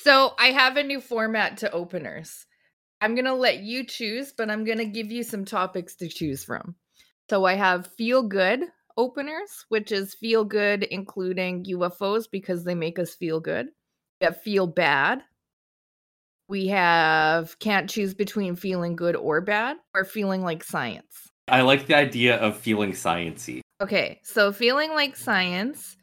So I have a new format to openers. I'm going to let you choose, but I'm going to give you some topics to choose from. So I have feel good openers, which is feel good, including UFOs because they make us feel good. We have feel bad. We have can't choose between feeling good or bad or feeling like science. I like the idea of feeling sciency. Okay, so feeling like science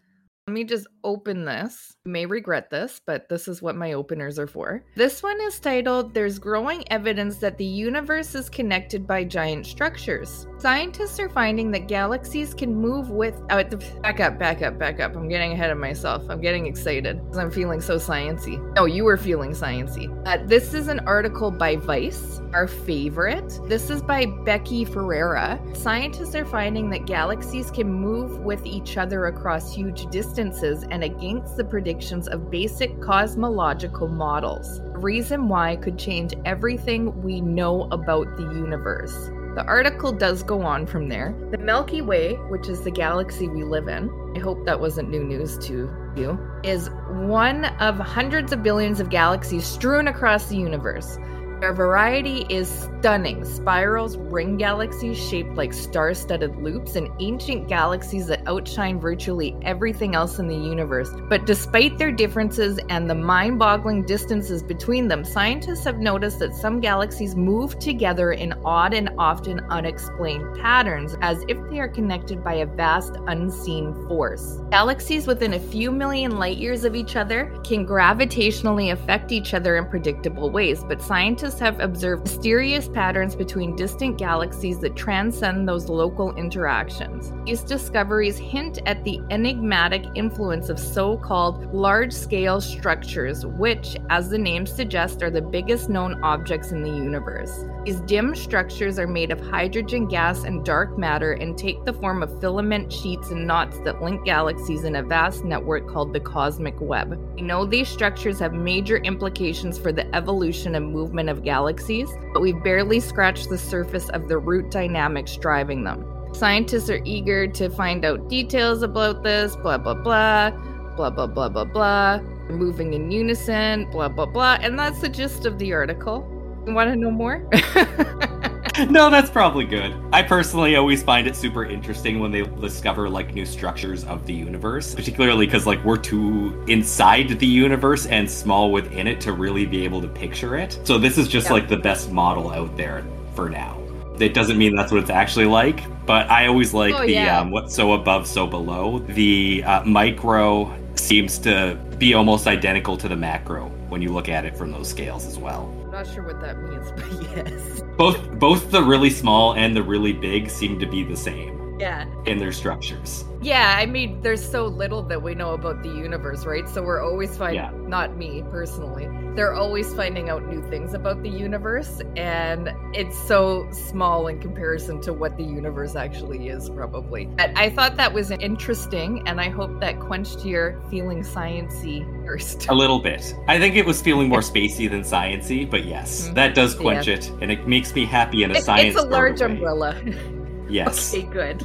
let me just open this. You may regret this, but this is what my openers are for. This one is titled There's Growing Evidence That the Universe is Connected by Giant Structures. Scientists are finding that galaxies can move with. Oh, back up, back up, back up. I'm getting ahead of myself. I'm getting excited because I'm feeling so sciency. No, you were feeling sciency. Uh, this is an article by Vice, our favorite. This is by Becky Ferreira. Scientists are finding that galaxies can move with each other across huge distances distances and against the predictions of basic cosmological models. Reason why could change everything we know about the universe. The article does go on from there. The Milky Way, which is the galaxy we live in, I hope that wasn't new news to you, is one of hundreds of billions of galaxies strewn across the universe. Their variety is stunning spirals, ring galaxies shaped like star studded loops, and ancient galaxies that outshine virtually everything else in the universe. But despite their differences and the mind boggling distances between them, scientists have noticed that some galaxies move together in odd and often unexplained patterns, as if they are connected by a vast unseen force. Galaxies within a few million light years of each other can gravitationally affect each other in predictable ways, but scientists scientists have observed mysterious patterns between distant galaxies that transcend those local interactions. These discoveries hint at the enigmatic influence of so called large scale structures, which, as the name suggests, are the biggest known objects in the universe. These dim structures are made of hydrogen gas and dark matter and take the form of filament sheets and knots that link galaxies in a vast network called the cosmic web. We know these structures have major implications for the evolution and movement of galaxies, but we've barely scratched the surface of the root dynamics driving them. Scientists are eager to find out details about this, blah, blah, blah, blah, blah, blah, blah, blah, moving in unison, blah, blah, blah. And that's the gist of the article. Want to know more? no, that's probably good. I personally always find it super interesting when they discover like new structures of the universe, particularly because like we're too inside the universe and small within it to really be able to picture it. So this is just yeah. like the best model out there for now. It doesn't mean that's what it's actually like, but I always like oh, the yeah. um, what's so above, so below. The uh, micro seems to be almost identical to the macro when you look at it from those scales as well. Not sure what that means, but yes. Both both the really small and the really big seem to be the same. Yeah. In their structures. Yeah, I mean, there's so little that we know about the universe, right? So we're always finding, yeah. not me personally, they're always finding out new things about the universe. And it's so small in comparison to what the universe actually is, probably. But I thought that was interesting, and I hope that quenched your feeling sciency first. A little bit. I think it was feeling more spacey than sciency, but yes, mm-hmm. that does quench yeah. it, and it makes me happy in a it, science. It's a large umbrella. Yes. Okay, good.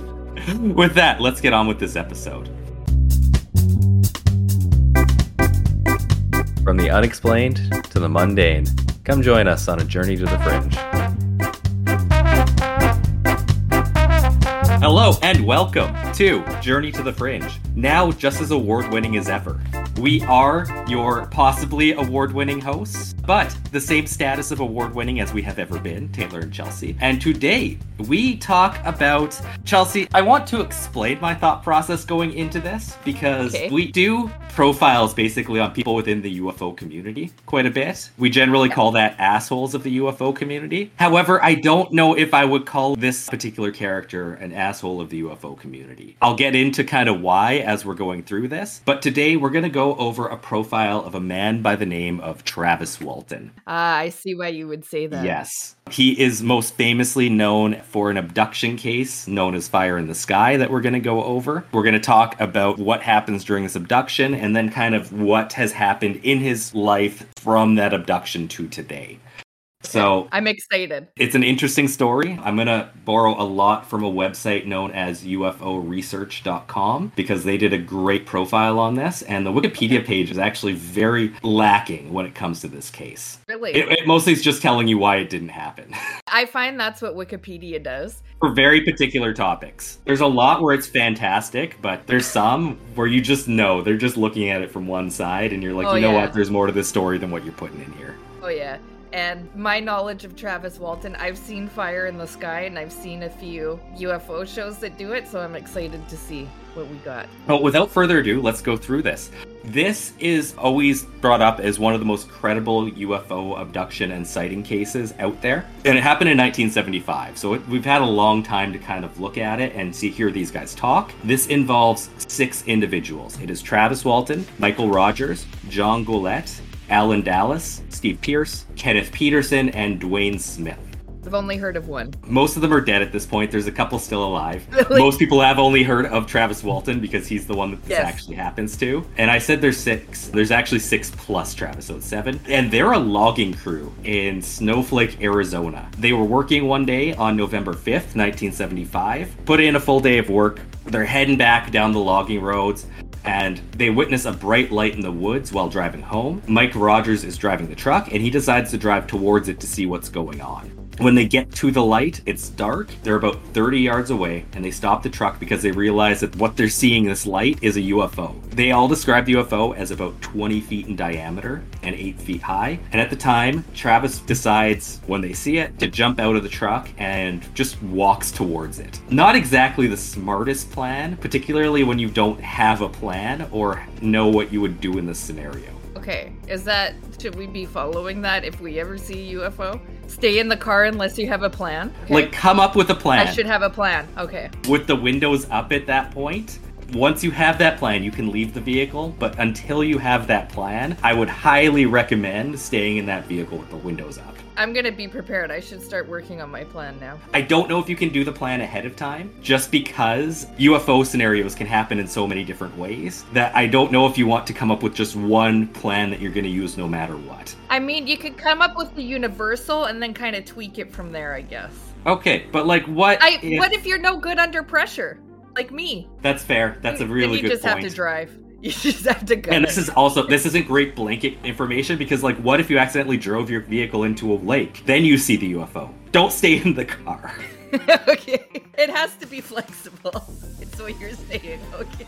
with that, let's get on with this episode. From the unexplained to the mundane, come join us on a journey to the fringe. Hello and welcome to Journey to the Fringe, now just as award winning as ever. We are your possibly award winning hosts, but the same status of award winning as we have ever been, Taylor and Chelsea. And today we talk about Chelsea. I want to explain my thought process going into this because okay. we do profiles basically on people within the UFO community quite a bit. We generally yeah. call that assholes of the UFO community. However, I don't know if I would call this particular character an asshole of the UFO community. I'll get into kind of why as we're going through this, but today we're going to go over a profile of a man by the name of Travis Walton. Ah, uh, I see why you would say that. Yes. He is most famously known for an abduction case known as Fire in the Sky that we're going to go over. We're going to talk about what happens during this abduction and then kind of what has happened in his life from that abduction to today. So I'm excited. it's an interesting story. I'm going to borrow a lot from a website known as UFOresearch.com because they did a great profile on this. And the Wikipedia page is actually very lacking when it comes to this case. Really. It, it mostly is just telling you why it didn't happen I find that's what Wikipedia does. for very particular topics. There's a lot where it's fantastic, but there's some where you just know they're just looking at it from one side and you're like, Oh, you know yeah. what? There's more to this story than what you're putting in here. Oh yeah. And my knowledge of Travis Walton, I've seen Fire in the Sky and I've seen a few UFO shows that do it, so I'm excited to see what we got. But without further ado, let's go through this. This is always brought up as one of the most credible UFO abduction and sighting cases out there. And it happened in 1975. So it, we've had a long time to kind of look at it and see hear these guys talk. This involves six individuals. It is Travis Walton, Michael Rogers, John Goulette, Allen Dalis, Steve Pierce, Kenneth Peterson, and Dwayne Smith. I've only heard of one. Most of them are dead at this point. There's a couple still alive. Really? Most people have only heard of Travis Walton because he's the one that this Yes. actually happens to. And I said there's six. There's actually six plus Travis, so it's seven. And they're a logging crew in Snowflake, Arizona. They were working one day on November 5th, 1975, put in a full day of work. They're heading back down the logging roads. And they witness a bright light in the woods while driving home. Mike Rogers is driving the truck and he decides to drive towards it to see what's going on. When they get to the light, it's dark. They're about 30 yards away, and they stop the truck because they realize that what they're seeing this light is a UFO. They all describe the UFO as about 20 feet in diameter and 8 feet high. And at the time, Travis decides when they see it to jump out of the truck and just walks towards it. Not exactly the smartest plan, particularly when you don't have a plan or know what you would do in this scenario. Okay, is that should we be following that if we ever see a UFO? Stay in the car unless you have a plan. Okay. Like, come up with a plan. I should have a plan. Okay. with the windows up at that point. Once you have that plan, you can leave the vehicle, but until you have that plan, I would highly recommend staying in that vehicle with the windows up. I'm gonna be prepared. I should start working on my plan now. I don't know if you can do the plan ahead of time, just because UFO scenarios can happen in so many different ways that I don't know if you want to come up with just one plan that you're to use no matter what. I mean, you could come up with the universal and then kind of tweak it from there, I guess. Okay, but like what? I if- what if you're no good under pressure? Like me. That's fair. That's a really Then you good just point. have to drive. You just have to go. And this is also this isn't great blanket information because like what if you accidentally drove your vehicle into a lake? Then you see the UFO. Don't stay in the car. okay. It has to be flexible. It's what you're saying. Okay.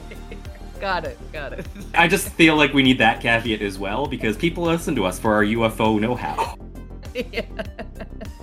Got it. Got it. I just feel like we need that caveat as well because people listen to us for our UFO know-how. yeah.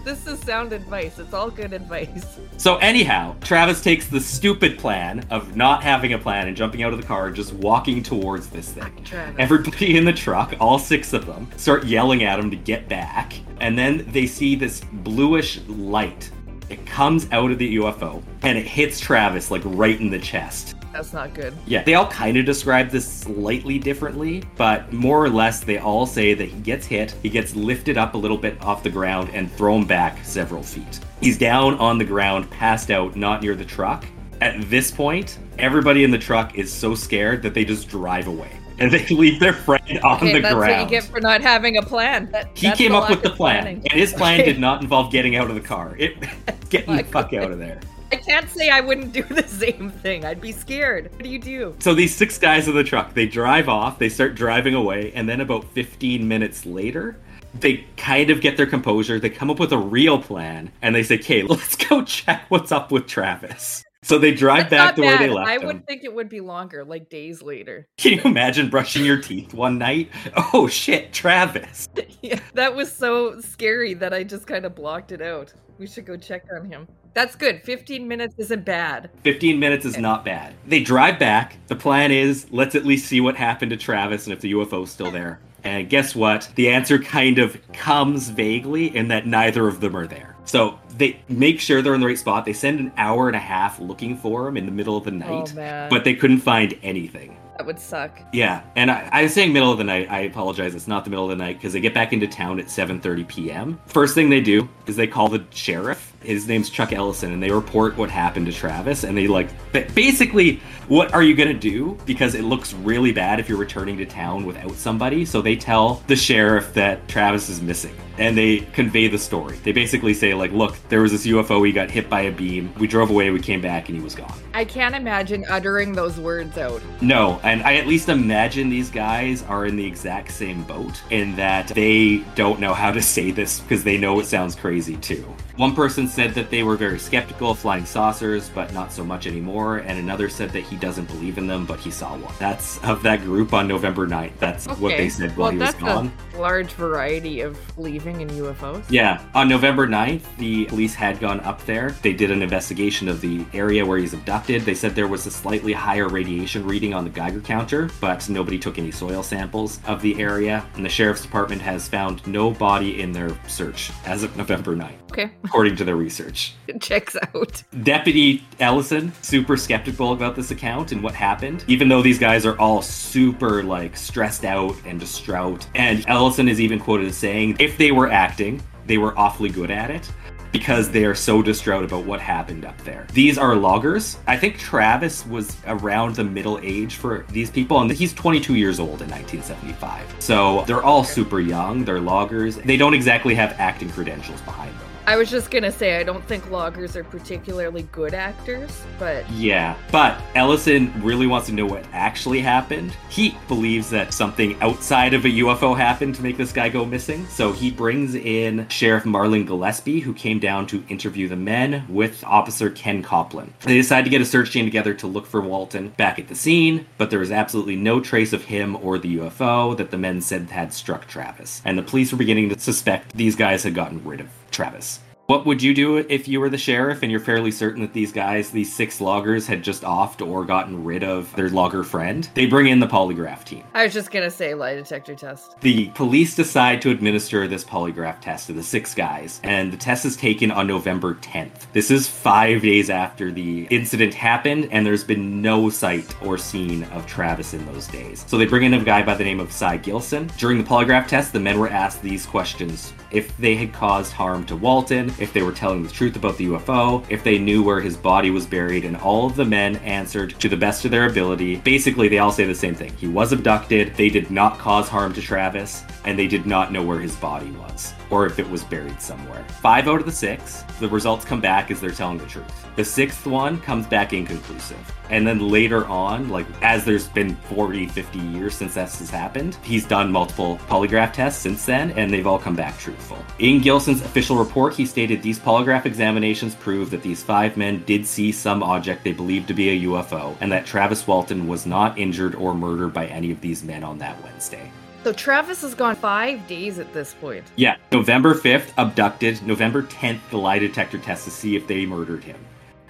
This is sound advice. It's all good advice. So anyhow, Travis takes the stupid plan of not having a plan and jumping out of the car and just walking towards this thing. Travis. Everybody in the truck, all six of them, start yelling at him to get back. And then they see this bluish light. It comes out of the UFO and it hits Travis like right in the chest. That's not good. Yeah, they all kind of describe this slightly differently, but more or less they all say that he gets hit, he gets lifted up a little bit off the ground and thrown back several feet. He's down on the ground, passed out, not near the truck. At this point, everybody in the truck is so scared that they just drive away. And they leave their friend on Okay, the that's ground. what you get for not having a plan. That- he came up with the of plan, planning. and his plan Okay. did not involve getting out of the car. It getting the fuck out of there. I can't say I wouldn't do the same thing. I'd be scared. What do you do? So these six guys in the truck, they drive off, they start driving away, and then about 15 minutes later, they kind of get their composure, they come up with a real plan, and they say, okay, let's go check what's up with Travis. So they drive That's back not to where they bad. left I him. would think it would be longer, like days later. Can you imagine brushing your teeth one night? Oh shit, Travis. yeah, that was so scary that I just kind of blocked it out. We should go check on him. That's good. 15 minutes isn't bad. 15 minutes is not bad. They drive back. The plan is let's at least see what happened to Travis and if the UFO's still there. And guess what? The answer kind of comes vaguely in that neither of them are there. So They make sure they're in the right spot. They send an hour and a half looking for him in the middle of the oh, night, Oh man, but they couldn't find anything. that would suck. Yeah, and I, I was saying middle of the night. I apologize. It's not the middle of the night because they get back into town at 7:30 p.m. First thing they do is they call the sheriff. His name's Chuck Ellison, and they report what happened to Travis. And they like basically, what are you gonna do? Because it looks really bad if you're returning to town without somebody. So they tell the sheriff that Travis is missing, and they convey the story. They basically say like, look, there was this UFO. He got hit by a beam. We drove away. We came back, and he was gone. I can't imagine uttering those words out. No, and I at least imagine these guys are in the exact same boat in that they don't know how to say this because they know it sounds crazy too. One person said that they were very skeptical of flying saucers, but not so much anymore, and another said that he doesn't believe in them, but he saw one. That's of that group on November 9th. That's what they said while well, he was that's gone. a large variety of leaving in UFOs. Yeah, on November 9th, the police had gone up there. They did an investigation of the area where he's abducted. They said there was a slightly higher radiation reading on the Geiger counter, but nobody took any soil samples of the area. And the sheriff's department has found no body in their search as of November 9th, Okay, according to their research. it checks out. Deputy Ellison, super skeptical about this account and what happened, even though these guys are all super like stressed out and distraught. And Ellison is even quoted as saying, if they were acting, they were awfully good at it because they are so distraught about what happened up there. These are loggers. I think Travis was around the middle age for these people, and he's 22 years old in 1975. So they're all super young. They're loggers. They don't exactly have acting credentials behind them. I was just gonna say I don't think loggers are particularly good actors, but Yeah, but Ellison really wants to know what actually happened. He believes that something outside of a UFO happened to make this guy go missing. So he brings in Sheriff Marlin Gillespie, who came down to interview the men with Officer Ken Coplin. They decide to get a search team together to look for Walton back at the scene, but there was absolutely no trace of him or the UFO that the men said had struck Travis. And the police were beginning to suspect these guys had gotten rid of Travis. What would you do if you were the sheriff and you're fairly certain that these guys, these six loggers, had just offed or gotten rid of their logger friend? They bring in the polygraph team. I was just gonna say lie detector test. The police decide to administer this polygraph test to the six guys, and the test is taken on November 10th. This is five days after the incident happened, and there's been no sight or scene of Travis in those days. So they bring in a guy by the name of Cy Gilson. During the polygraph test, the men were asked these questions if they had caused harm to Walton, if they were telling the truth about the UFO, if they knew where his body was buried, and all of the men answered to the best of their ability. Basically, they all say the same thing. He was abducted, they did not cause harm to Travis, and they did not know where his body was, or if it was buried somewhere. Five out of the six, the results come back as they're telling the truth. The sixth one comes back inconclusive. And then later on, like as there's been 40, 50 years since this has happened, he's done multiple polygraph tests since then, and they've all come back truthful. In Gilson's official report, he stated these polygraph examinations prove that these five men did see some object they believed to be a UFO, and that Travis Walton was not injured or murdered by any of these men on that Wednesday. So Travis has gone five days at this point. Yeah, November 5th, abducted. November 10th, the lie detector test to see if they murdered him.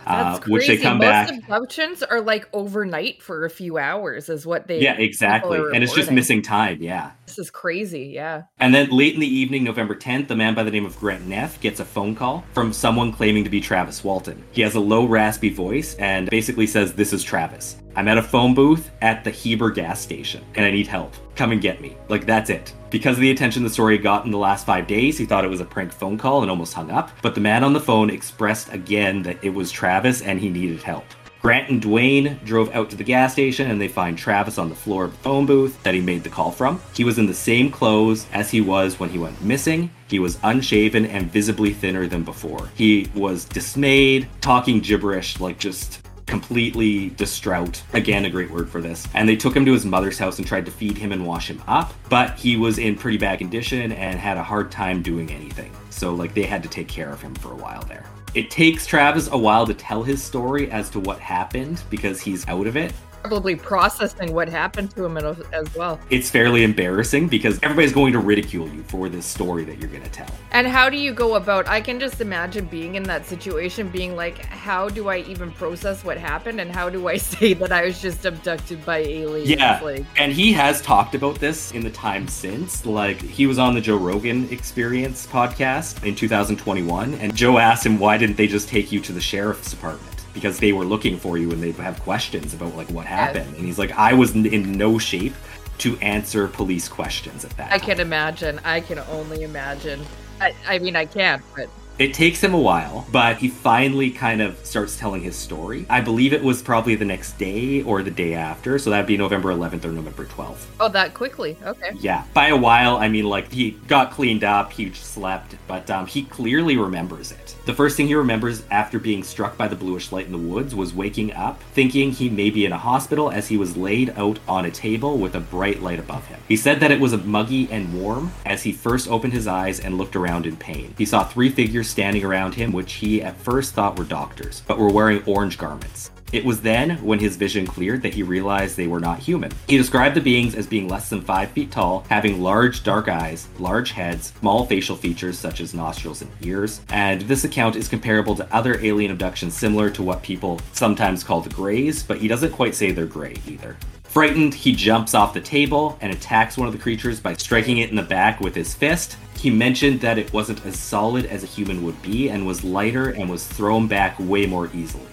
That's Uh, which they come Most back. abductions are like overnight for a few hours, is what they. Yeah, exactly. And it's just missing time. Yeah. This is crazy. Yeah. And then late in the evening, November 10th, a man by the name of Grant Neff gets a phone call from someone claiming to be Travis Walton. He has a low, raspy voice and basically says, This is Travis. I'm at a phone booth at the Heber gas station and I need help. Come and get me. Like, that's it. Because of the attention the story got in the last five days, he thought it was a prank phone call and almost hung up. But the man on the phone expressed again that it was Travis and he needed help. Grant and Dwayne drove out to the gas station and they find Travis on the floor of the phone booth that he made the call from. He was in the same clothes as he was when he went missing. He was unshaven and visibly thinner than before. He was dismayed, talking gibberish, like just completely distraught. Again, a great word for this. And they took him to his mother's house and tried to feed him and wash him up, but he was in pretty bad condition and had a hard time doing anything. So, like, they had to take care of him for a while there. It takes Travis a while to tell his story as to what happened because he's out of it. Probably processing what happened to him as well. It's fairly embarrassing because everybody's going to ridicule you for this story that you're going to tell. And how do you go about? I can just imagine being in that situation, being like, how do I even process what happened, and how do I say that I was just abducted by aliens? Yeah, like, and he has talked about this in the time since. Like he was on the Joe Rogan Experience podcast in 2021, and Joe asked him why didn't they just take you to the sheriff's department because they were looking for you and they have questions about like what happened. And he's like, I was in no shape to answer police questions at that. I time. can imagine. I can only imagine. I, I mean, I can't, but It takes him a while, but he finally kind of starts telling his story. I believe it was probably the next day or the day after, so that'd be November 11th or November 12th. oh, that quickly. Okay. Yeah, by a while, I mean like he got cleaned up, he slept, but um, he clearly remembers it. The first thing he remembers after being struck by the bluish light in the woods was waking up, thinking he may be in a hospital as he was laid out on a table with a bright light above him. He said that it was muggy and warm as he first opened his eyes and looked around in pain. He saw three figures standing around him, which he at first thought were doctors, but were wearing orange garments. It was then, when his vision cleared, that he realized they were not human. He described the beings as being less than five feet tall, having large dark eyes, large heads, small facial features such as nostrils and ears, and this account is comparable to other alien abductions similar to what people sometimes call the Greys, but he doesn't quite say they're gray either. Frightened, he jumps off the table and attacks one of the creatures by striking it in the back with his fist. He mentioned that it wasn't as solid as a human would be and was lighter and was thrown back way more easily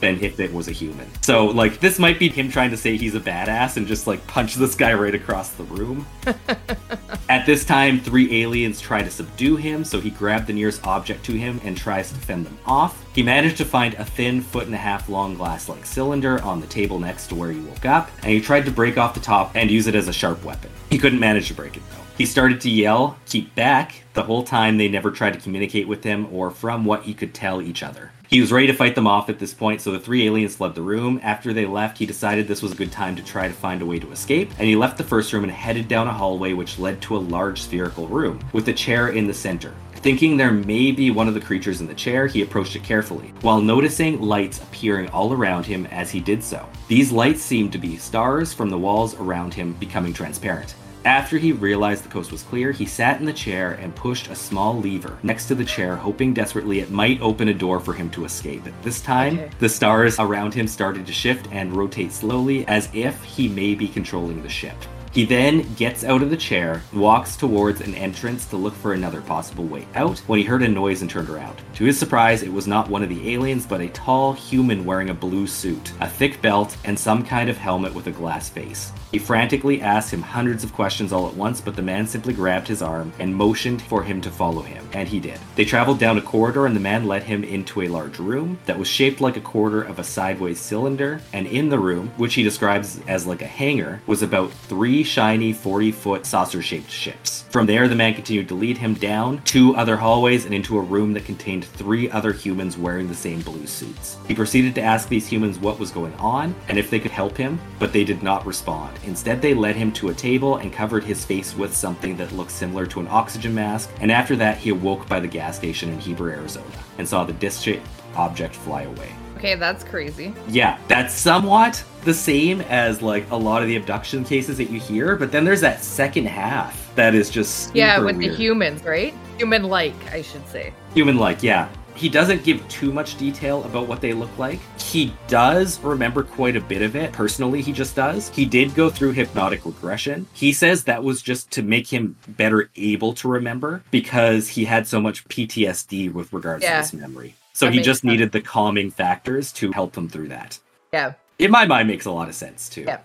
than if it was a human. So, like, this might be him trying to say he's a badass and just, like, punch this guy right across the room. At this time, three aliens try to subdue him, so he grabbed the nearest object to him and tries to fend them off. He managed to find a thin, foot and a half long glass like cylinder on the table next to where he woke up, and he tried to break off the top and use it as a sharp weapon. He couldn't manage to break it, though. He started to yell, keep back. The whole time they never tried to communicate with him or from what he could tell each other. He was ready to fight them off at this point, so the three aliens fled the room. After they left, he decided this was a good time to try to find a way to escape, and he left the first room and headed down a hallway which led to a large spherical room, with a chair in the center. Thinking there may be one of the creatures in the chair, he approached it carefully, while noticing lights appearing all around him as he did so. These lights seemed to be stars from the walls around him becoming transparent. After he realized the coast was clear, he sat in the chair and pushed a small lever next to the chair, hoping desperately it might open a door for him to escape. At this time, Okay. the stars around him started to shift and rotate slowly as if he may be controlling the ship. He then gets out of the chair, walks towards an entrance to look for another possible way out when he heard a noise and turned around. To his surprise, it was not one of the aliens, but a tall human wearing a blue suit, a thick belt, and some kind of helmet with a glass face. He frantically asked him hundreds of questions all at once, but the man simply grabbed his arm and motioned for him to follow him, and he did. They traveled down a corridor, and the man led him into a large room that was shaped like a quarter of a sideways cylinder, and in the room, which he describes as like a hangar, was about three shiny 40 foot saucer shaped ships. From there, the man continued to lead him down two other hallways and into a room that contained three other humans wearing the same blue suits. He proceeded to ask these humans what was going on and if they could help him, but they did not respond. Instead, they led him to a table and covered his face with something that looked similar to an oxygen mask, and after that, he awoke by the gas station in Heber, Arizona, and saw the disc shaped object fly away. Okay, that's crazy. Yeah, that's somewhat the same as like a lot of the abduction cases that you hear, but then there's that second half that is just yeah, with the humans, right? Human like, I should say. human like, yeah. He doesn't give too much detail about what they look like. He does remember quite a bit of it. Personally, he just does. He did go through hypnotic regression. He says that was just to make him better able to remember because he had so much PTSD with regards Yeah. to his memory. So That he just sense. needed the calming factors to help him through that. Yeah. In my mind, makes a lot of sense too. Yeah.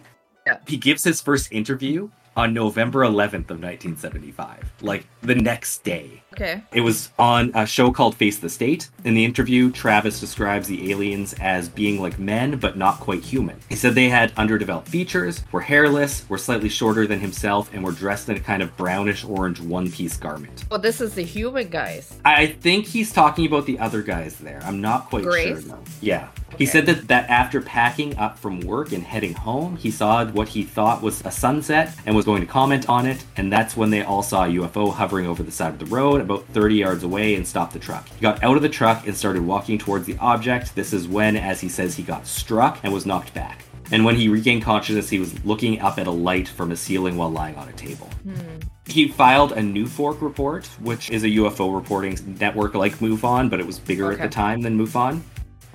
Yeah. He gives his first interview on November 11th of 1975, like the next day. Okay. It was on a show called Face the State. In the interview, Travis describes the aliens as being like men, but not quite human. He said they had underdeveloped features, were hairless, were slightly shorter than himself, and were dressed in a kind of brownish orange one piece garment. Well, this is the human guys. I think he's talking about the other guys there. I'm not quite Greys? sure though. Yeah. He said that, that after packing up from work and heading home, he saw what he thought was a sunset and was going to comment on it. And that's when they all saw a UFO hovering over the side of the road about 30 yards away and stopped the truck. He got out of the truck and started walking towards the object. This is when, as he says, he got struck and was knocked back. And when he regained consciousness, he was looking up at a light from a ceiling while lying on a table. Hmm. He filed a NUFORC report, which is a UFO reporting network like MUFON, but it was bigger at the time than MUFON.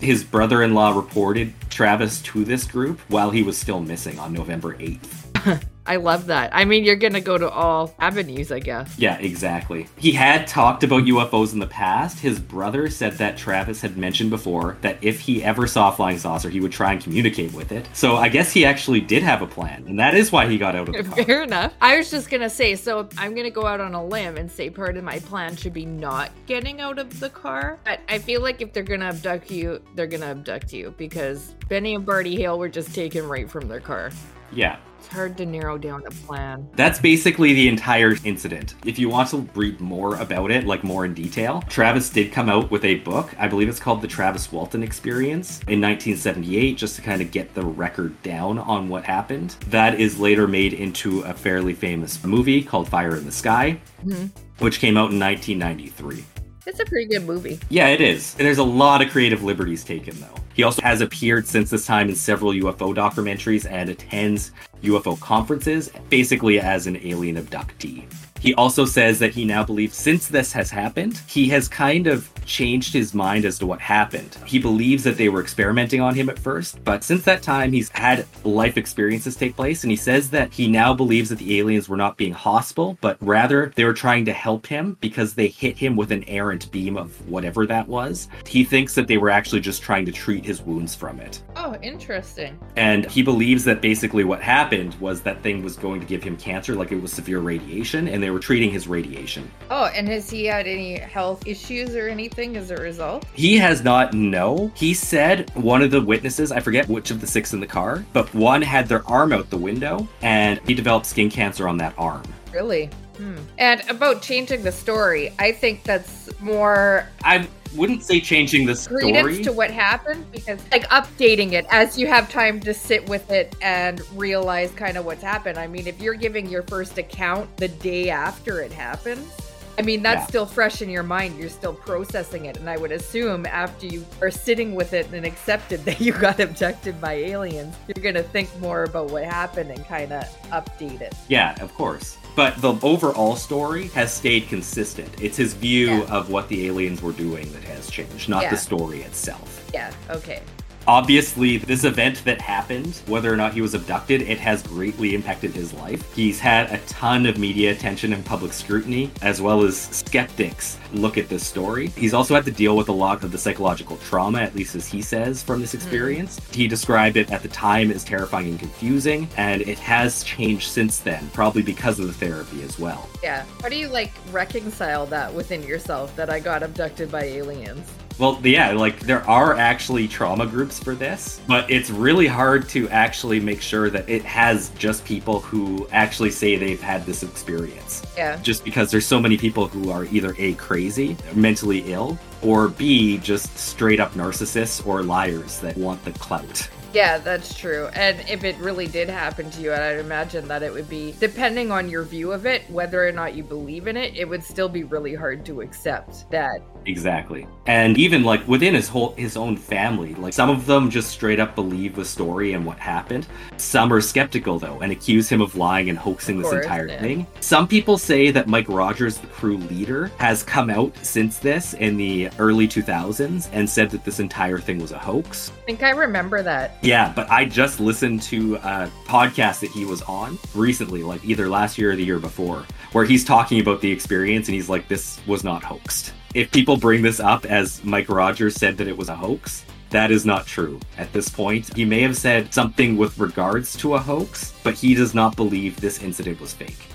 His brother in law reported Travis to this group while he was still missing on November 8th. I love that. I mean, you're gonna go to all avenues, I guess. Yeah, exactly. He had talked about UFOs in the past. His brother said that Travis had mentioned before that if he ever saw a flying saucer, he would try and communicate with it. So I guess he actually did have a plan, and that is why he got out of the car. Fair enough. I was just gonna say, so I'm gonna go out on a limb and say part of my plan should be not getting out of the car. But I feel like if they're gonna abduct you, they're gonna abduct you because Benny and Barty Hale were just taken right from their car. Yeah. It's hard to narrow down a plan. That's basically the entire incident. If you want to read more about it, like more in detail, Travis did come out with a book. I believe it's called The Travis Walton Experience in 1978, just to kind of get the record down on what happened. That is later made into a fairly famous movie called Fire in the Sky, Mhm. which came out in 1993. It's a pretty good movie. Yeah, it is. And there's a lot of creative liberties taken, though. He also has appeared since this time in several UFO documentaries and attends UFO conferences, basically as an alien abductee. He also says that he now believes since this has happened, he has kind of changed his mind as to what happened. He believes that they were experimenting on him at first, but since that time, he's had life experiences take place, and he says that he now believes that the aliens were not being hostile, but rather they were trying to help him because they hit him with an errant beam of whatever that was. He thinks that they were actually just trying to treat his wounds from it. Oh, interesting. And he believes that basically what happened was that thing was going to give him cancer, like it was severe radiation, and they were treating his radiation. Oh, and has he had any health issues or anything as a result? He has not, no. He said one of the witnesses, I forget which of the six in the car, but one had their arm out the window and he developed skin cancer on that arm. Really? Hmm. And about changing the story, I think that's more I wouldn't say changing the credence story. to what happened because like updating it as you have time to sit with it and realize kind of what's happened. I mean, if you're giving your first account the day after it happens, I mean, that's Yeah. still fresh in your mind. You're still processing it. And I would assume after you are sitting with it and accepted that you got abducted by aliens, you're going to think more about what happened and kind of update it. Yeah, of course. But the overall story has stayed consistent. It's his view Yeah. of what the aliens were doing that has changed, not Yeah. the story itself. Yeah. Okay. Obviously, this event that happened, whether or not he was abducted, it has greatly impacted his life. He's had a ton of media attention and public scrutiny, as well as skeptics look at this story. He's also had to deal with a lot of the psychological trauma, at least as he says, from this hmm. experience. He described it at the time as terrifying and confusing, and it has changed since then, probably because of the therapy as well. Yeah. How do you like reconcile that within yourself that I got abducted by aliens? Well, yeah, like there are actually trauma groups for this, but it's really hard to actually make sure that it has just people who actually say they've had this experience. Yeah. Just because there's so many people who are either A, crazy, mentally ill, or B, just straight up narcissists or liars that want the clout. Yeah, that's true. And if it really did happen to you, I'd imagine that it would be, depending on your view of it, whether or not you believe in it, it would still be really hard to accept that. Exactly. And even like within his whole his own family, like some of them just straight up believe the story and what happened. Some are skeptical though and accuse him of lying and hoaxing Of this entire yeah. thing. Some people say that Mike Rogers, the crew leader, has come out since this in the early 2000s and said that this entire thing was a hoax. I think I remember that. Yeah, but I just listened to a podcast that he was on recently, like either last year or the year before, where he's talking about the experience and he's like, this was not hoaxed. If people bring this up as Mike Rogers said that it was a hoax, that is not true at this point. He may have said something with regards to a hoax, but he does not believe this incident was fake.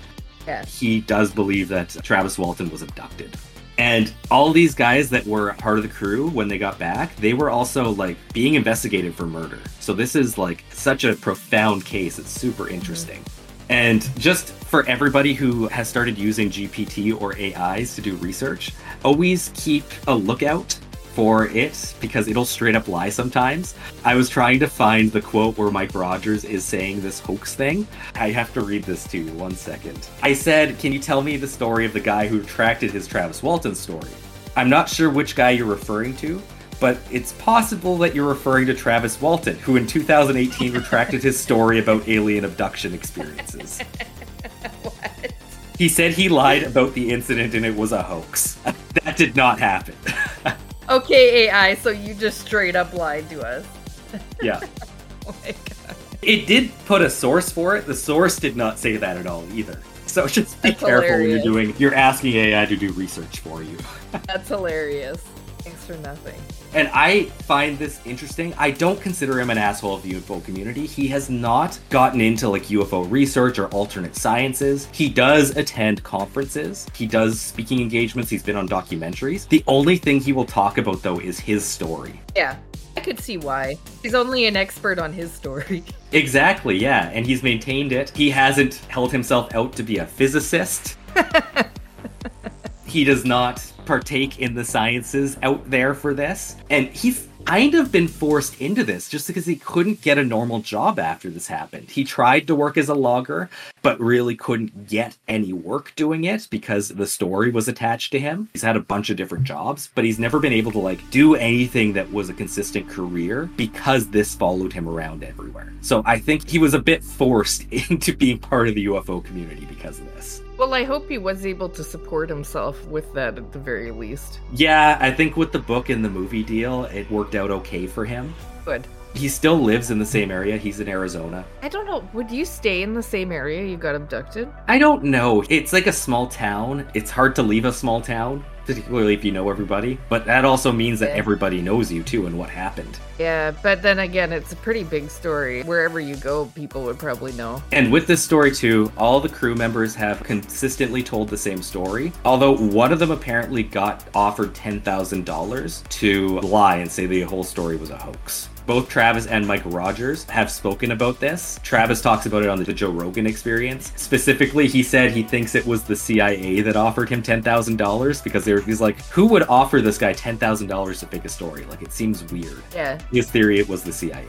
Yeah. He does believe that Travis Walton was abducted. And all these guys that were part of the crew when they got back, they were also like being investigated for murder. So this is like such a profound case. It's super interesting. And just for everybody who has started using GPT or AIs to do research, always keep a lookout for it because it'll straight up lie sometimes. I was trying to find the quote where Mike Rogers is saying this hoax thing. I have to read this to you one second. I said, Can you tell me the story of the guy who retracted his Travis Walton story? I'm not sure which guy you're referring to, but it's possible that you're referring to Travis Walton, who in 2018 retracted his story about alien abduction experiences. what? He said he lied about the incident and it was a hoax. that did not happen. Okay, AI, so you just straight up lied to us. yeah. Oh my god. It did put a source for it. The source did not say that at all either. So just be That's careful when you're doing you're asking AI to do research for you. That's hilarious. Thanks for nothing. And I find this interesting. I don't consider him an asshole of the UFO community. He has not gotten into like UFO research or alternate sciences. He does attend conferences. He does speaking engagements. He's been on documentaries. The only thing he will talk about though is his story. Yeah, I could see why. He's only an expert on his story. Exactly, yeah. And he's maintained it. He hasn't held himself out to be a physicist. he does not partake in the sciences out there for this. And he's kind of been forced into this just because he couldn't get a normal job after this happened. He tried to work as a logger, but really couldn't get any work doing it because the story was attached to him. He's had a bunch of different jobs, but he's never been able to like do anything that was a consistent career because this followed him around everywhere. So I think he was a bit forced into being part of the UFO community because of this. Well, I hope he was able to support himself with that at the very least. Yeah, I think with the book and the movie deal, it worked out okay for him. Good. He still lives in the same area. He's in Arizona. I don't know. Would you stay in the same area you got abducted? I don't know. It's like a small town. It's hard to leave a small town, particularly if you know everybody. But that also means that Yeah. everybody knows you too and what happened. Yeah, but then again, it's a pretty big story. Wherever you go, people would probably know. And with this story too, all the crew members have consistently told the same story. Although one of them apparently got offered $10,000 to lie and say the whole story was a hoax. Both Travis and Mike Rogers have spoken about this. Travis talks about it on the Joe Rogan experience. Specifically, he said he thinks it was the CIA that offered him $10,000 because they were, he's like, who would offer this guy $10,000 to fake a story? Like, it seems weird. Yeah. His theory, it was the CIA.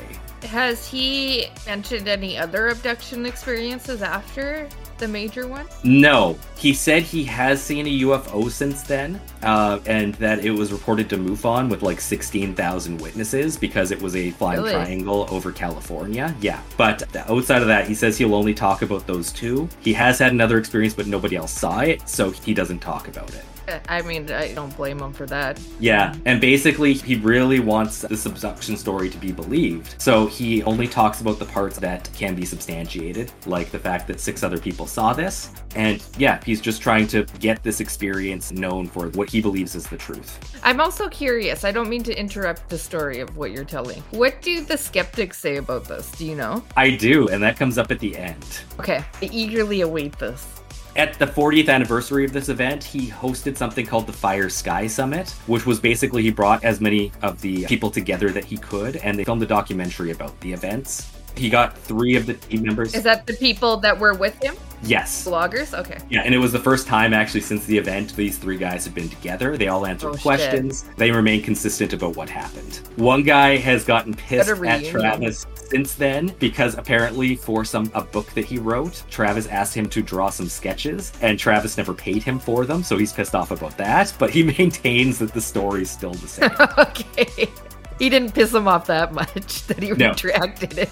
Has he mentioned any other abduction experiences after the major one? No, he said he has seen a UFO since then, uh, and that it was reported to MUFON with like 16,000 witnesses because it was a flying Really? triangle over California. Yeah, but outside of that, he says he'll only talk about those two. He has had another experience, but nobody else saw it, so he doesn't talk about it. I mean, I don't blame him for that. Yeah, and basically, he really wants this abduction story to be believed. So he only talks about the parts that can be substantiated, like the fact that six other people saw this. And yeah, he's just trying to get this experience known for what he believes is the truth. I'm also curious. I don't mean to interrupt the story of what you're telling. What do the skeptics say about this? Do you know? I do, and that comes up at the end. Okay, I eagerly await this. At the 40th anniversary of this event, he hosted something called the Fire Sky Summit, which was basically he brought as many of the people together that he could, and they filmed a documentary about the events. He got three of the team members. Is that the people that were with him? yes. Bloggers? Okay. Yeah, and it was the first time actually since the event these three guys have been together. They all answered Oh, shit. questions. They remain consistent about what happened. One guy has gotten pissed at. Travis since then because apparently for some a book that he wrote, Travis asked him to draw some sketches and Travis never paid him for them, so he's pissed off about that, but he maintains that the story's still the same. okay. He didn't piss him off that much that he No. retracted it.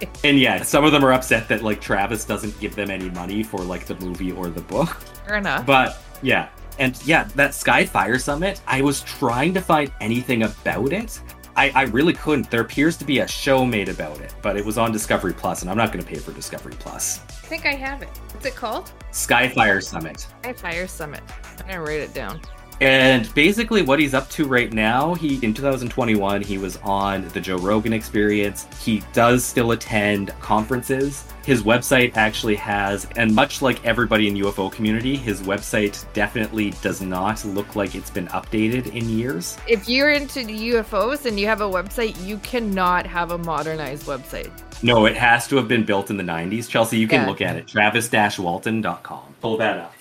And yeah, some of them are upset that like Travis doesn't give them any money for like the movie or the book. Fair enough. But yeah, and yeah, that Skyfire Summit, I was trying to find anything about it. I, I really couldn't. There appears to be a show made about it, but it was on Discovery Plus, and I'm not going to pay for Discovery Plus. I think I have it. What's it called? Skyfire Summit. Skyfire Summit. I'm gonna write it down. And basically, what he's up to right now, he in 2021 he was on the Joe Rogan Experience. He does still attend conferences. His website actually has, and much like everybody in UFO community, his website definitely does not look like it's been updated in years. If you're into UFOs and you have a website, you cannot have a modernized website. No, it has to have been built in the 90s. Chelsea, you can Yeah. look at it. Travis-Walton.com. Pull that up.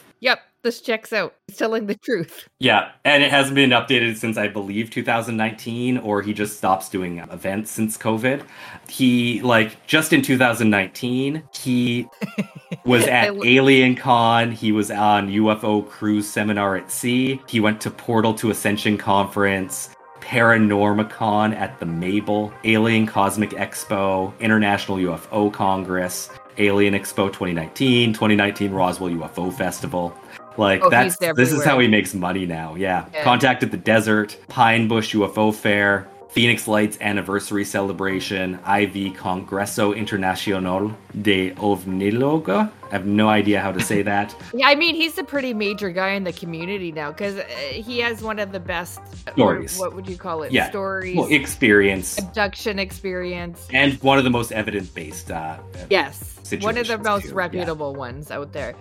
This checks out. He's telling the truth. Yeah, and it hasn't been updated since I believe 2019, or he just stops doing events since COVID. He like just in 2019, he was at lo- Alien Con. He was on UFO cruise seminar at sea. He went to Portal to Ascension conference. Paranormicon at the Mabel, Alien Cosmic Expo, International UFO Congress, Alien Expo 2019, 2019 Roswell UFO Festival. Like Oh, that's this is how he makes money now. Yeah. Yeah. Contact in the Desert, Pine Bush UFO Fair, Phoenix Lights anniversary celebration, IV Congreso Internacional de OVNILOGA. I have no idea how to say that. Yeah, I mean, he's a pretty major guy in the community now because uh, he has one of the best Stories. What would you call it? Yeah. Stories, well, experience abduction experience. and one of the most evidence based uh, Yes, one of the most too, yeah. reputable ones out there.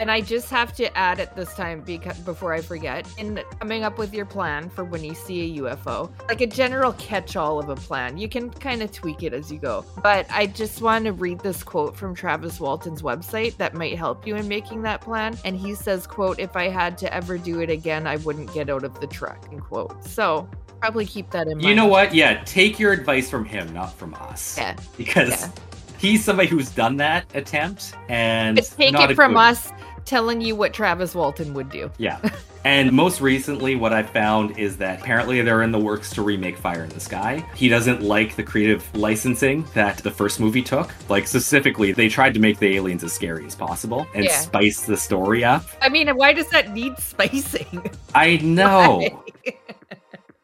And I just have to add it this time because before I forget, in coming up with your plan for when you see a UFO, like a general catch-all of a plan, you can kind of tweak it as you go. But I just want to read this quote from Travis Walton's website that might help you in making that plan. And he says, "quote If I had to ever do it again, I wouldn't get out of the truck." End quote. So probably keep that in mind. You know what? Yeah, take your advice from him, not from us. Yeah. Because Yeah. he's somebody who's done that attempt and But take not it from good- us telling you what Travis Walton would do. Yeah. And most recently, what I found is that apparently they're in the works to remake Fire in the Sky. He doesn't like the creative licensing that the first movie took. Like, specifically, they tried to make the aliens as scary as possible and Yeah. spice the story up. I mean, why does that need spicing? I know.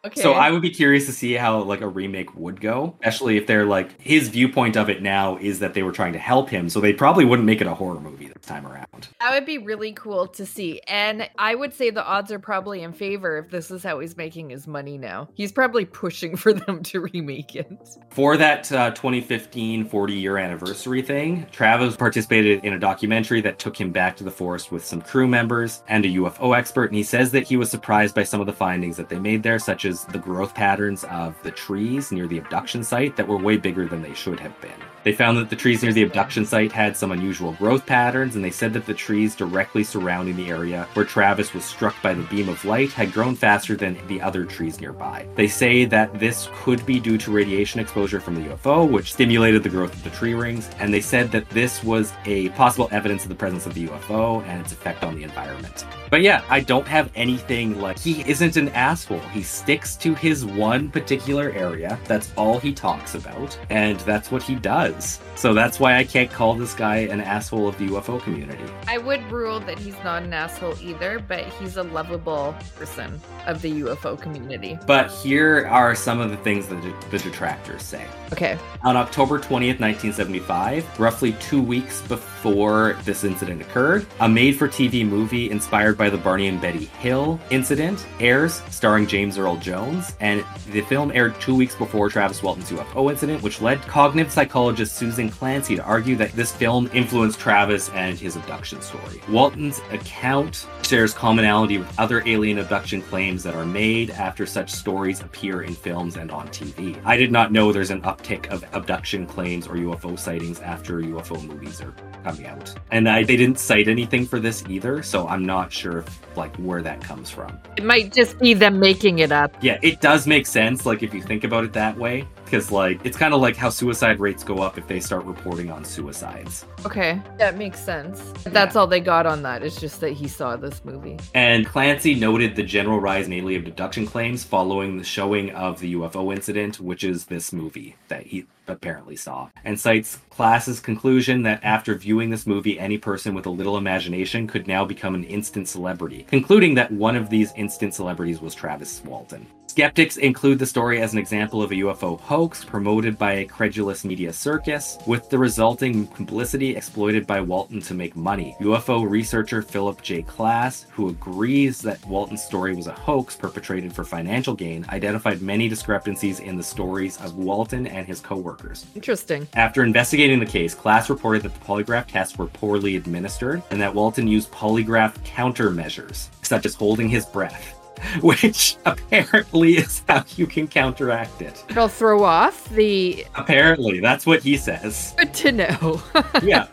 okay. So I would be curious to see how like a remake would go, especially if they're like his viewpoint of it now is that they were trying to help him, so they probably wouldn't make it a horror movie this time around. that would be really cool to see. And I would say the odds are probably in favor if this is how he's making his money now. He's probably pushing for them to remake it. For that uh, 2015 40 year anniversary thing, Travis participated in a documentary that took him back to the forest with some crew members and a UFO expert, and he says that he was surprised by some of the findings that they made there, such as the growth patterns of the trees near the abduction site that were way bigger than they should have been. They found that the trees near the abduction site had some unusual growth patterns, and they said that the trees directly surrounding the area where Travis was struck by the beam of light had grown faster than the other trees nearby. They say that this could be due to radiation exposure from the UFO, which stimulated the growth of the tree rings, and they said that this was a possible evidence of the presence of the UFO and its effect on the environment. But yeah, I don't have anything like he isn't an asshole. He sticks to his one particular area. That's all he talks about, and that's what he does. So that's why I can't call this guy an asshole of the UFO community. I would rule that he's not an asshole either, but he's a lovable person of the UFO community. But here are some of the things that the detractors say. Okay. On October 20th, 1975, roughly two weeks before this incident occurred, a made for TV movie inspired by the Barney and Betty Hill incident airs, starring James Earl Jones. And the film aired two weeks before Travis Walton's UFO incident, which led cognitive psychologist Susan Clancy to argue that this film influenced Travis and his abduction story. Walton's account shares commonality with other alien abduction claims that are made after such stories appear in films and on TV. I did not know there's an uptick of abduction claims or UFO sightings after UFO movies are coming out. And I, they didn't cite anything for this either, so I'm not sure if, like where that comes from. It might just be them making it up. Yeah, it does make sense, like if you think about it that way, because like it's kind of like how suicide rates go up if they start reporting on suicides. Okay. That makes sense. That's all they got on that. It's just that he saw this movie. And Clancy noted the general rise in alien abduction claims following the showing of the UFO incident, which is this movie that he apparently saw, and cites Klass's conclusion that after viewing this movie, any person with a little imagination could now become an instant celebrity, concluding that one of these instant celebrities was Travis Walton. Skeptics include the story as an example of a UFO hoax promoted by a credulous media circus, with the resulting complicity exploited by Walton to make money. UFO researcher Philip J. Klass, who agrees that Walton's story was a hoax perpetrated for financial gain, identified many discrepancies in the stories of Walton and his co-workers. Interesting. After investigating the case, Klass reported that the polygraph tests were poorly administered and that Walton used polygraph countermeasures, such as holding his breath, which apparently is how you can counteract it. It'll throw off the. Apparently, that's what he says. Good to know. Yeah.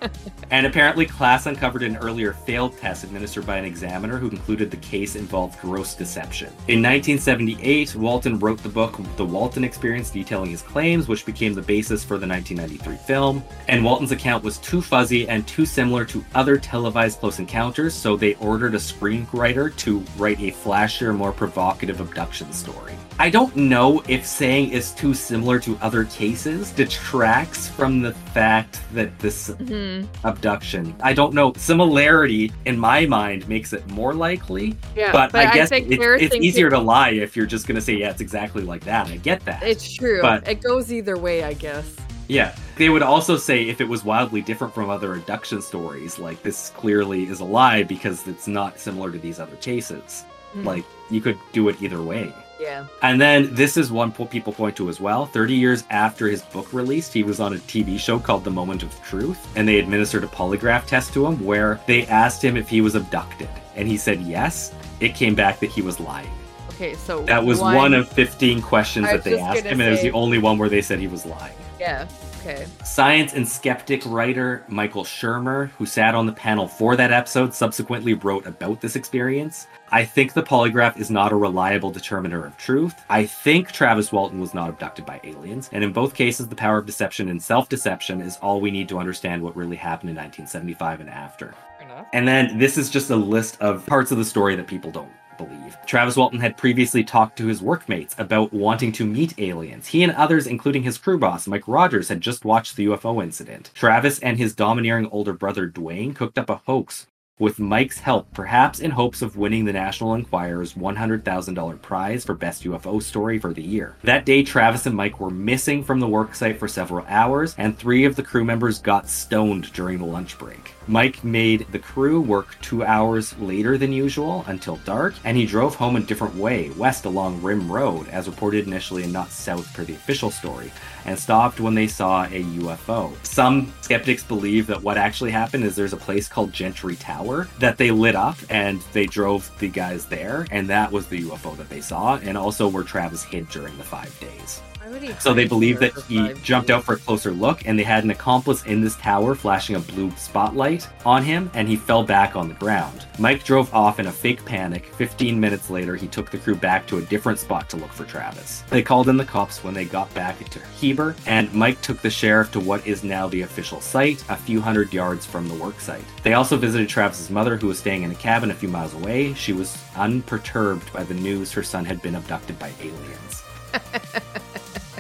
And apparently, Klass uncovered an earlier failed test administered by an examiner who concluded the case involved gross deception. In 1978, Walton wrote the book The Walton Experience, detailing his claims, which became the basis for the 1993 film. And Walton's account was too fuzzy and too similar to other televised close encounters, so they ordered a screenwriter to write a flashier, more provocative abduction story. I don't know if saying it's too similar to other cases detracts from the fact that this Mhm. abduction, I don't know, similarity in my mind makes it more likely. Yeah, But, I guess think it- it's easier to lie if you're just going to say, yeah, it's exactly like that. I get that. It's true. But- it goes either way, I guess. Yeah. They would also say if it was wildly different from other abduction stories, like this clearly is a lie because it's not similar to these other cases. Mhm. Like you could do it either way. Yeah. And then this is one people point to as well. 30 years after his book released, he was on a TV show called The Moment of Truth, and they administered a polygraph test to him where they asked him if he was abducted. And he said yes. It came back that he was lying. Okay, so That was one, of 15 questions that they asked him, and it was the only one where they said he was lying. Yeah. Okay. Science and skeptic writer Michael Shermer, who sat on the panel for that episode, subsequently wrote about this experience. I think the polygraph is not a reliable determiner of truth. I think Travis Walton was not abducted by aliens, and in both cases, the power of deception and self deception is all we need to understand what really happened in 1975 and after. Fair enough. And then this is just a list of parts of the story that people don't believe. Travis Walton had previously talked to his workmates about wanting to meet aliens. He and others, including his crew boss, Mike Rogers, had just watched the UFO incident. Travis and his domineering older brother, Duane, cooked up a hoax with Mike's help, perhaps in hopes of winning the National Enquirer's $100,000 prize for Best UFO Story for the year. That day, Travis and Mike were missing from the worksite for several hours, and three of the crew members got stoned during the lunch break. Mike made the crew work two hours later than usual until dark, and he drove home a different way, west along Rim Road, as reported initially and not south per the official story, and stopped when they saw a UFO. Some skeptics believe that what actually happened is there's a place called Gentry Tower that they lit up and they drove the guys there, and that was the UFO that they saw, and also where Travis hid during the five days. Why would he So they believe that he jumped out for a closer look, and they had an accomplice in this tower flashing a blue spotlight on him, and he fell back on the ground. Mike drove off in a fake panic. 15 minutes later, he took the crew back to a different spot to look for Travis. They called in the cops when they got back to Heber, and Mike took the sheriff to what is now the official site, a few hundred yards from the work site. They also visited Travis's mother, who was staying in a cabin a few miles away. She was unperturbed by the news her son had been abducted by aliens.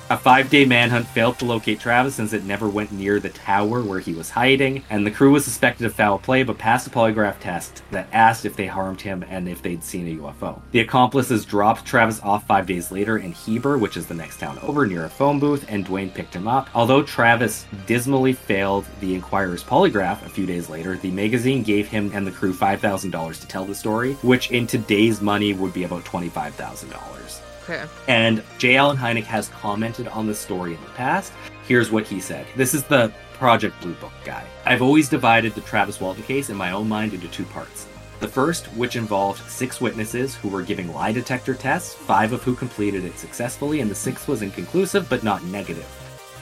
A five day manhunt failed to locate Travis since it never went near the tower where he was hiding, and the crew was suspected of foul play but passed a polygraph test that asked if they harmed him and if they'd seen a UFO. The accomplices dropped Travis off five days later in Heber, which is the next town over, near a phone booth, and Duane picked him up. Although Travis dismally failed the Enquirer's polygraph a few days later, the magazine gave him and the crew $5,000 to tell the story, which in today's money would be about $25,000. Okay. And J. Allen Hynek has commented on the story in the past. Here's what he said. This is the Project Blue Book guy. I've always divided the Travis Walton case in my own mind into two parts. The first, which involved six witnesses who were giving lie detector tests, five of who completed it successfully, and the sixth was inconclusive but not negative.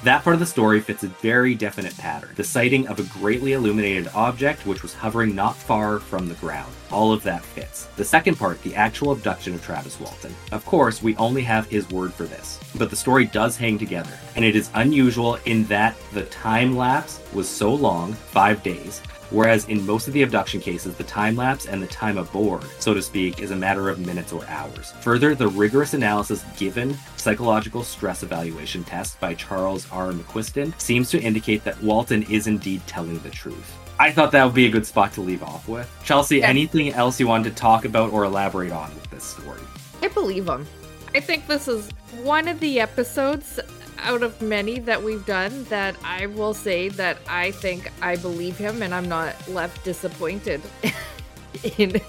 That part of the story fits a very definite pattern the sighting of a greatly illuminated object which was hovering not far from the ground. All of that fits. The second part, the actual abduction of Travis Walton. Of course, we only have his word for this, but the story does hang together, and it is unusual in that the time lapse was so long five days. Whereas in most of the abduction cases, the time lapse and the time aboard, so to speak, is a matter of minutes or hours. Further, the rigorous analysis given psychological stress evaluation test by Charles R. McQuiston seems to indicate that Walton is indeed telling the truth. I thought that would be a good spot to leave off with. Chelsea, Yeah. anything else you wanted to talk about or elaborate on with this story? I believe him. I think this is one of the episodes out of many that we've done that I will say that I think I believe him and I'm not left disappointed in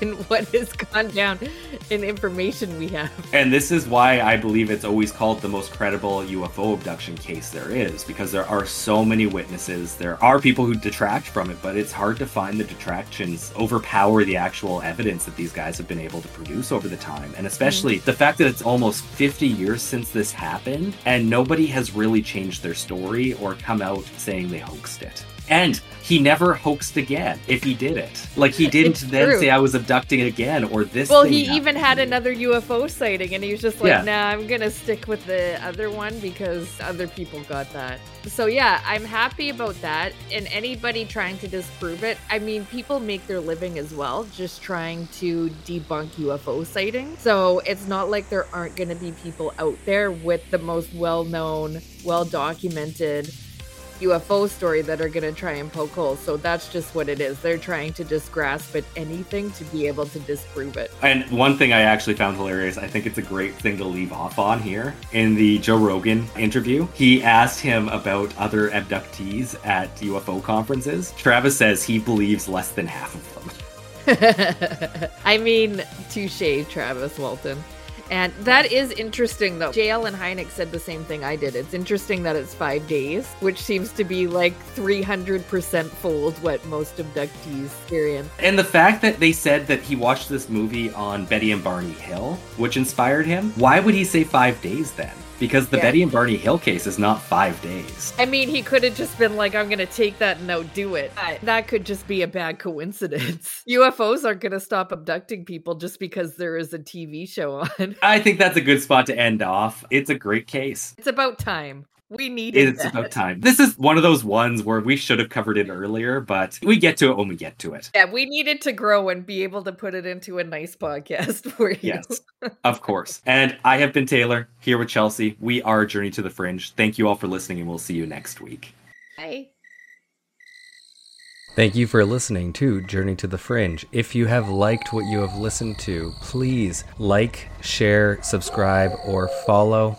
in what has gone down in information we have. And this is why I believe it's always called the most credible UFO abduction case there is, because there are so many witnesses. There are people who detract from it, but it's hard to find the detractions overpower the actual evidence that these guys have been able to produce over the time. And especially mm-hmm. the fact that it's almost 50 years since this happened, and nobody has really changed their story or come out saying they hoaxed it. And he never hoaxed again if he did it. Like he didn't then say I was abducting again or this. Well, he happened even had another UFO sighting, and he was just like, Yeah. "Nah, I'm gonna stick with the other one because other people got that." So yeah, I'm happy about that. And anybody trying to disprove it, I mean, people make their living as well, just trying to debunk UFO sightings. So it's not like there aren't gonna be people out there with the most well-known, well-documented UFO story that are going to try and poke holes. So that's just what it is. They're trying to just grasp at anything to be able to disprove it. And one thing I actually found hilarious, I think it's a great thing to leave off on here. In the Joe Rogan interview, he asked him about other abductees at UFO conferences. Travis says he believes less than half of them. I mean, touche, Travis Walton. And that is interesting, though. J. Allen Hynek said the same thing I did. It's interesting that it's five days, which seems to be like 300% fold what most abductees experience. And the fact that they said that he watched this movie on Betty and Barney Hill, which inspired him, why would he say five days then? Because the Yeah. Betty and Barney Hill case is not five days. I mean, he could have just been like, I'm going to take that and outdo it. But that could just be a bad coincidence. UFOs aren't going to stop abducting people just because there is a TV show on. I think that's a good spot to end off. It's a great case. It's about time. We needed it. It's that. about time. This is one of those ones where we should have covered it earlier, but we get to it when we get to it. Yeah, we needed to grow and be able to put it into a nice podcast for you. Yes, of course. And I have been Taylor here with Chelsea. We are Journey to the Fringe. Thank you all for listening, and we'll see you next week. Bye. Thank you for listening to Journey to the Fringe. If you have liked what you have listened to, please like, share, subscribe, or follow,